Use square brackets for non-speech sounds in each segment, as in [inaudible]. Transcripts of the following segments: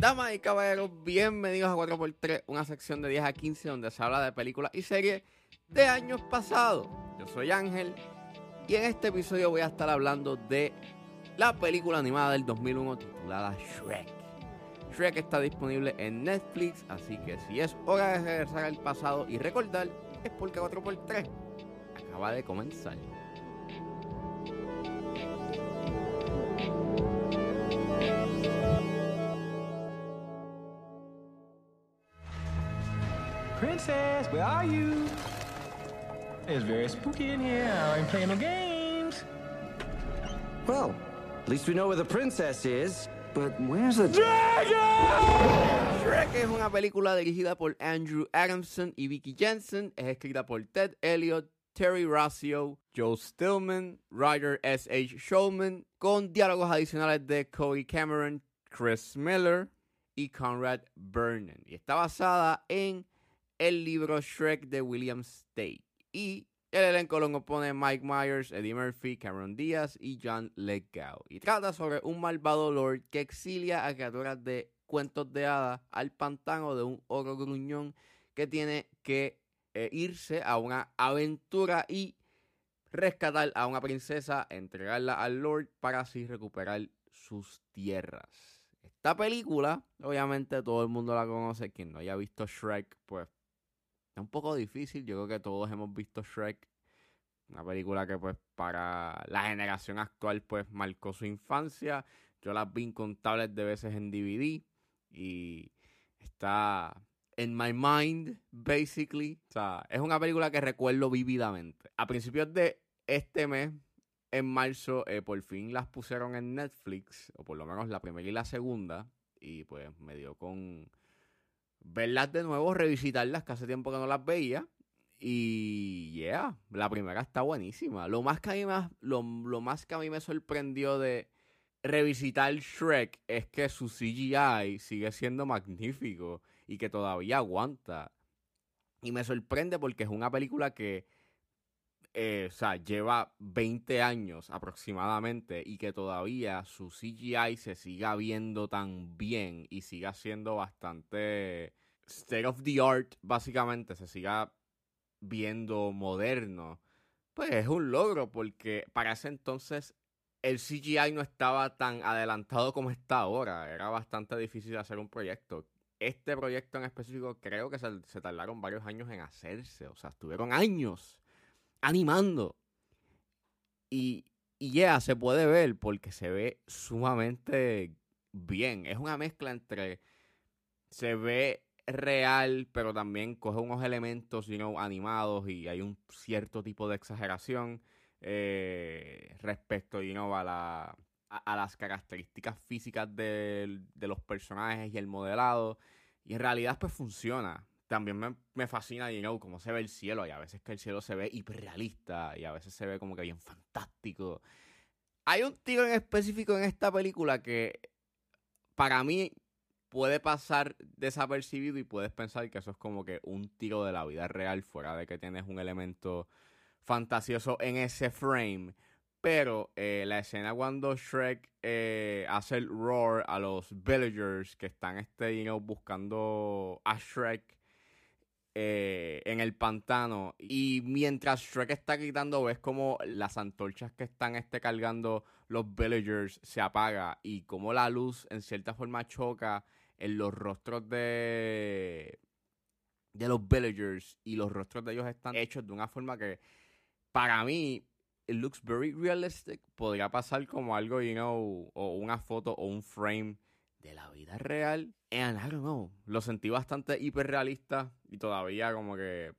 Damas y caballeros, bienvenidos a 4x3, una sección de 10 a 15 donde se habla de películas y series de años pasados. Yo soy Ángel y en este episodio voy a estar hablando de la película animada del 2001 titulada Shrek. Shrek está disponible en Netflix, así que si es hora de regresar al pasado y recordar, es porque 4x3 acaba de comenzar. Princess, where are you? It's very spooky in here. I ain't playing no games. Well, at least we know where the princess is. But where's the Shrek es una película dirigida por Andrew Adamson y Vicky Jensen. Es escrita por Ted Elliott, Terry Rossio, Joe Stillman, Roger S.H. Shulman, con diálogos adicionales de Cody Cameron, Chris Miller y Conrad Vernon. Y está basada en el libro Shrek de William Stake. Y el elenco lo compone Mike Myers, Eddie Murphy, Cameron Díaz y John Lithgow. Y trata sobre un malvado lord que exilia a criaturas de cuentos de hadas al pantano de un oro gruñón que tiene que eh, irse a una aventura y rescatar a una princesa, entregarla al lord para así recuperar sus tierras. Esta película, obviamente todo el mundo la conoce. Quien no haya visto Shrek, pues es un poco difícil. Yo creo que todos hemos visto Shrek. Una película que pues para la generación actual pues marcó su infancia. Yo la vi incontables de veces en DVD y está en my mind, basically. O sea, es una película que recuerdo vívidamente. A principios de este mes, en marzo, eh, por fin las pusieron en Netflix, o por lo menos la primera y la segunda, y pues me dio con verlas de nuevo, revisitarlas, que hace tiempo que no las veía. Y yeah, la primera está buenísima. Lo más que a mí, más, lo, lo más que a mí me sorprendió de revisitar Shrek es que su CGI sigue siendo magnífico y que todavía aguanta. Y me sorprende porque es una película que eh, o sea, lleva 20 años aproximadamente y que todavía su CGI se siga viendo tan bien y siga siendo bastante state of the art, básicamente, se siga viendo moderno, pues es un logro porque para ese entonces el CGI no estaba tan adelantado como está ahora, era bastante difícil hacer un proyecto. Este proyecto en específico creo que se, se tardaron varios años en hacerse, o sea, estuvieron años animando. Y, y ya se puede ver porque se ve sumamente bien. Es una mezcla entre. Se ve real, pero también coge unos elementos you know, animados y hay un cierto tipo de exageración eh, respecto you know, a, la, a, a, las características físicas de, de los personajes y el modelado. Y en realidad, pues funciona también me, me, fascina, you know, cómo se ve el cielo. Y a veces que el cielo se ve hiperrealista y a veces se ve como que bien fantástico. Hay un tiro en específico en esta película que para mí puede pasar desapercibido y puedes pensar que eso es como que un tiro de la vida real fuera de que tienes un elemento fantasioso en ese frame. Pero eh, la escena cuando Shrek eh, hace el roar a los villagers que están este, you buscando a Shrek eh, en el pantano. Y mientras Shrek está gritando, ves como las antorchas que están este, cargando los villagers se apaga y como la luz en cierta forma choca en los rostros de de los villagers y los rostros de ellos están hechos de una forma que para mí it looks very realistic podría pasar como algo you know o una foto o un frame de la vida real. And I. Lo sentí bastante hiperrealista y todavía como que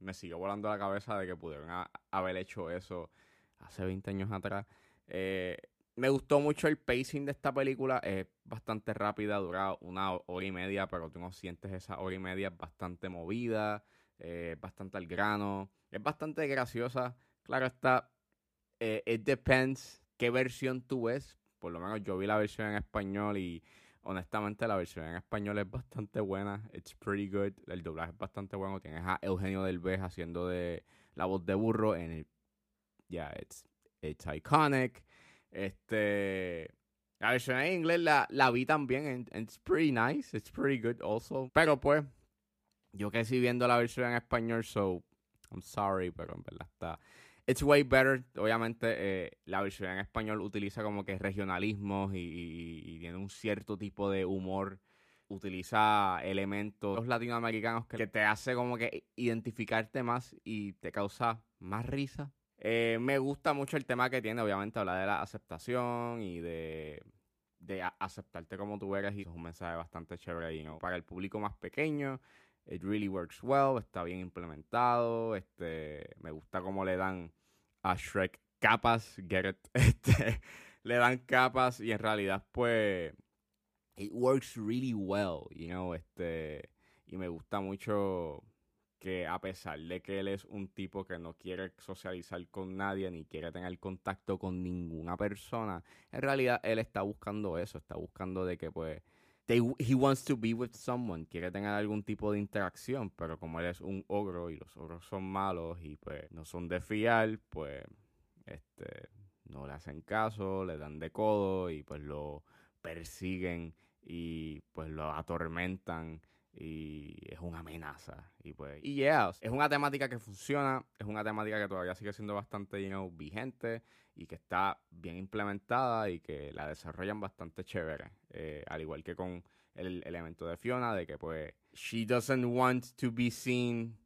me sigue volando la cabeza de que pudieron haber hecho eso hace 20 años atrás. Eh, me gustó mucho el pacing de esta película. Es bastante rápida, dura una hora y media, pero tú no sientes esa hora y media. Bastante movida, eh, bastante al grano. Es bastante graciosa. Claro está, eh, it depends qué versión tú ves, por lo menos yo vi la versión en español y honestamente la versión en español es bastante buena. It's pretty good. El doblaje es bastante bueno. Tienes a Eugenio Delvez haciendo de la voz de burro en el... Yeah, it's, it's iconic. Este... La versión en inglés la, la vi también. It's pretty nice. It's pretty good also. Pero pues, yo sí viendo la versión en español, so I'm sorry, pero en verdad está. It's way better. Obviamente, eh, la versión en español utiliza como que regionalismos y, y- y tiene un cierto tipo de humor. Utiliza elementos latinoamericanos que te hace como que identificarte más y te causa más risa. Eh, me gusta mucho el tema que tiene, obviamente, habla de la aceptación y de, de aceptarte como tú eres. Y es un mensaje bastante chévere. you know. Para el público más pequeño, it really works well, está bien implementado. Este, me gusta cómo le dan a Shrek capas, it, [laughs] este, le dan capas y en realidad pues it works really well, you know, este, y me gusta mucho que a pesar de que él es un tipo que no quiere socializar con nadie ni quiere tener contacto con ninguna persona, en realidad él está buscando eso, está buscando de que pues he wants to be with someone, quiere tener algún tipo de interacción, pero como él es un ogro y los ogros son malos y pues no son de fiar, pues este no le hacen caso, le dan de codo y pues lo persiguen y pues lo atormentan y es una amenaza y pues y yeah, es una temática que funciona, es una temática que todavía sigue siendo bastante you know, vigente y que está bien implementada y que la desarrollan bastante chévere, Eh, al igual que con el elemento de Fiona de que pues she doesn't want to be seen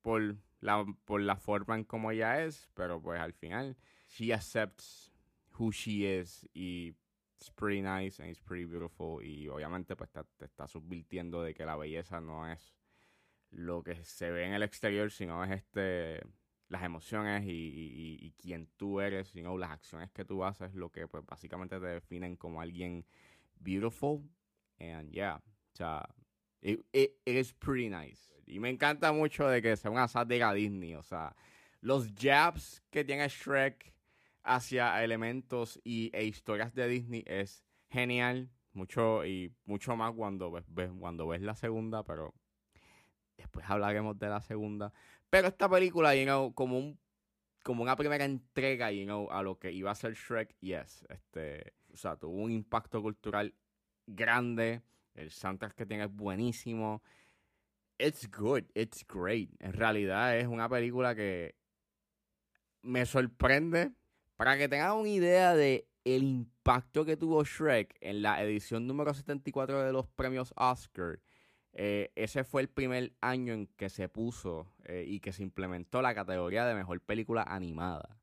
por la, por la forma en como ella es, pero pues al final she accepts who she is y it's pretty nice and it's pretty beautiful y obviamente pues te, está subvirtiendo de que la belleza no es lo que se ve en el exterior, sino es este las emociones y, y, quién tú eres, sino las acciones que tú haces, lo que pues básicamente te definen como alguien beautiful and yeah, o sea, it, it- it is pretty nice. Y me encanta mucho de que sea una sátira Disney, o sea, los jabs que tiene Shrek hacia elementos y, e historias de Disney es genial, mucho y mucho más cuando ves, cuando ves la segunda, pero después hablaremos de la segunda. Pero esta película, you know, como un como una primera entrega, you a lo que iba a ser Shrek, yes, este, o sea, tuvo un impacto cultural grande, el soundtrack que tiene es buenísimo. It's good, it's great. En realidad es una película que me sorprende. Para que tengan una idea de el impacto que tuvo Shrek en la edición número 74 de los premios Oscar, eh, ese fue el primer año en que se puso eh, y que se implementó la categoría de mejor película animada.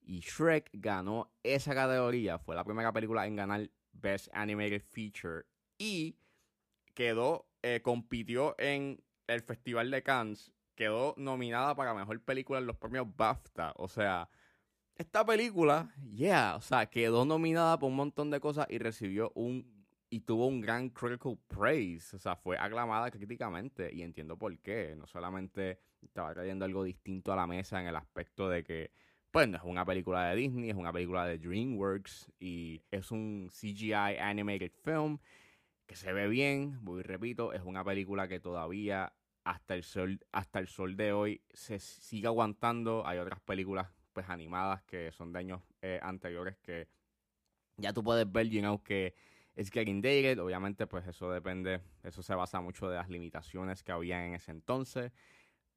Y Shrek ganó esa categoría, fue la primera película en ganar Best Animated Feature y quedó, eh, compitió en el Festival de Cannes, quedó nominada para mejor película en los premios BAFTA. O sea, esta película, yeah, o sea, quedó nominada por un montón de cosas y recibió un y tuvo un gran critical praise, o sea, fue aclamada críticamente y entiendo por qué, no solamente estaba trayendo algo distinto a la mesa en el aspecto de que pues no es una película de Disney, es una película de DreamWorks y es un CGI animated film que se ve bien, voy repito, es una película que todavía hasta el sol, hasta el sol de hoy se sigue aguantando. Hay otras películas pues animadas que son de años eh, anteriores que ya tú puedes ver, you know, que es getting dated. Obviamente, pues eso depende, eso se basa mucho de las limitaciones que había en ese entonces.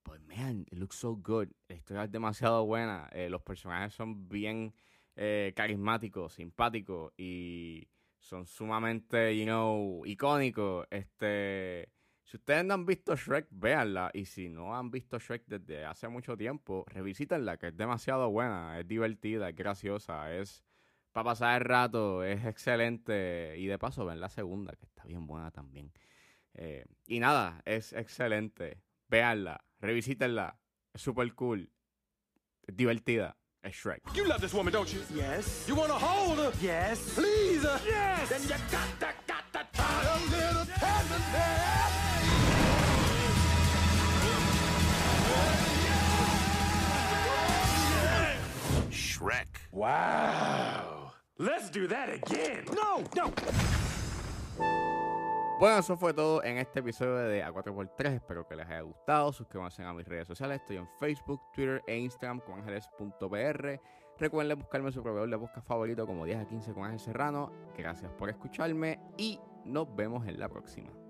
But man, it looks so good. La historia es demasiado buena. eh, los personajes son bien eh, carismáticos, simpáticos y son sumamente, you know, icónicos. Este, si ustedes no han visto Shrek, véanla. Y si no han visto Shrek desde hace mucho tiempo, revisítenla, que es demasiado buena, es divertida, es graciosa, es para pasar el rato, es excelente. Y de paso, ven la segunda, que está bien buena también. Eh, y nada, es excelente. Véanla, revisítenla, es super cool, es divertida. Es Shrek. You love this woman, don't you? Yes. You wanna hold her? Yes. Please her? Yes. Then you got to, got to try a little tenderness. Shrek. Wow. Let's do that again. No, no. Bueno, eso fue todo en este episodio de A4x3. Espero que les haya gustado. Suscríbanse a mis redes sociales. Estoy en Facebook, Twitter e Instagram con ángeles.pr. Recuerden buscarme en su proveedor de podcast favorito como 10 a 15 con Ángel Serrano. Gracias por escucharme y nos vemos en la próxima.